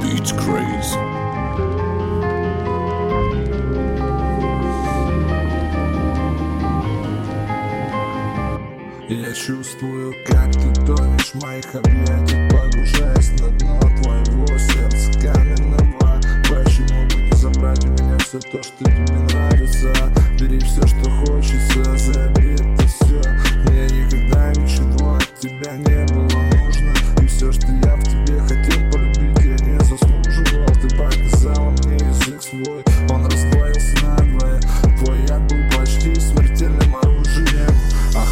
Beats crazy. Я чувствую, как ты тонешь в моих объятиях Погружаясь на дно твоего сердца каменного. Почему бы не забрать у меня все то, что тебе нравится? Бери все, что хочется, забери это все Мне никогда ничего от тебя не было нужно. И все, что я в тебе хотел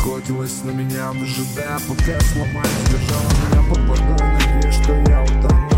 Охотилась на меня, выжидая, пока сломаюсь Держала меня под водой, надеясь, что я утону,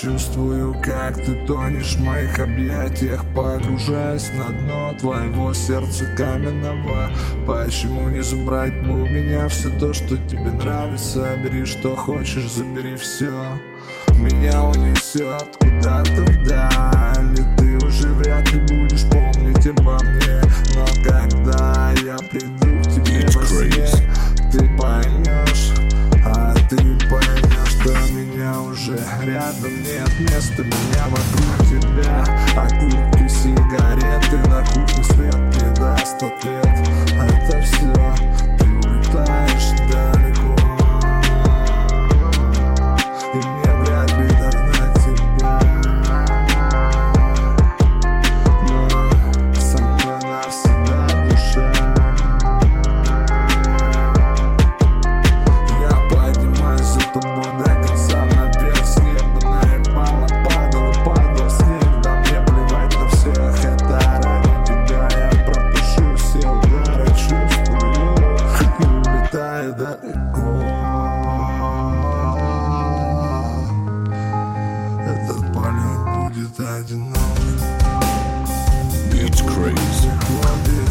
чувствую, как ты тонешь в моих объятиях. Погружаясь на дно твоего сердца каменного. Почему не забрать бы у меня все то, что тебе нравится? Бери что хочешь, забери все Меня унесет куда-то вдаль И ты уже вряд ли будешь помнить обо рядом нет места Меня вокруг тебя, окурки, сигареты На кухне свет не даст. Ответ let that go. Этот парень будет одинок. Beat crazy.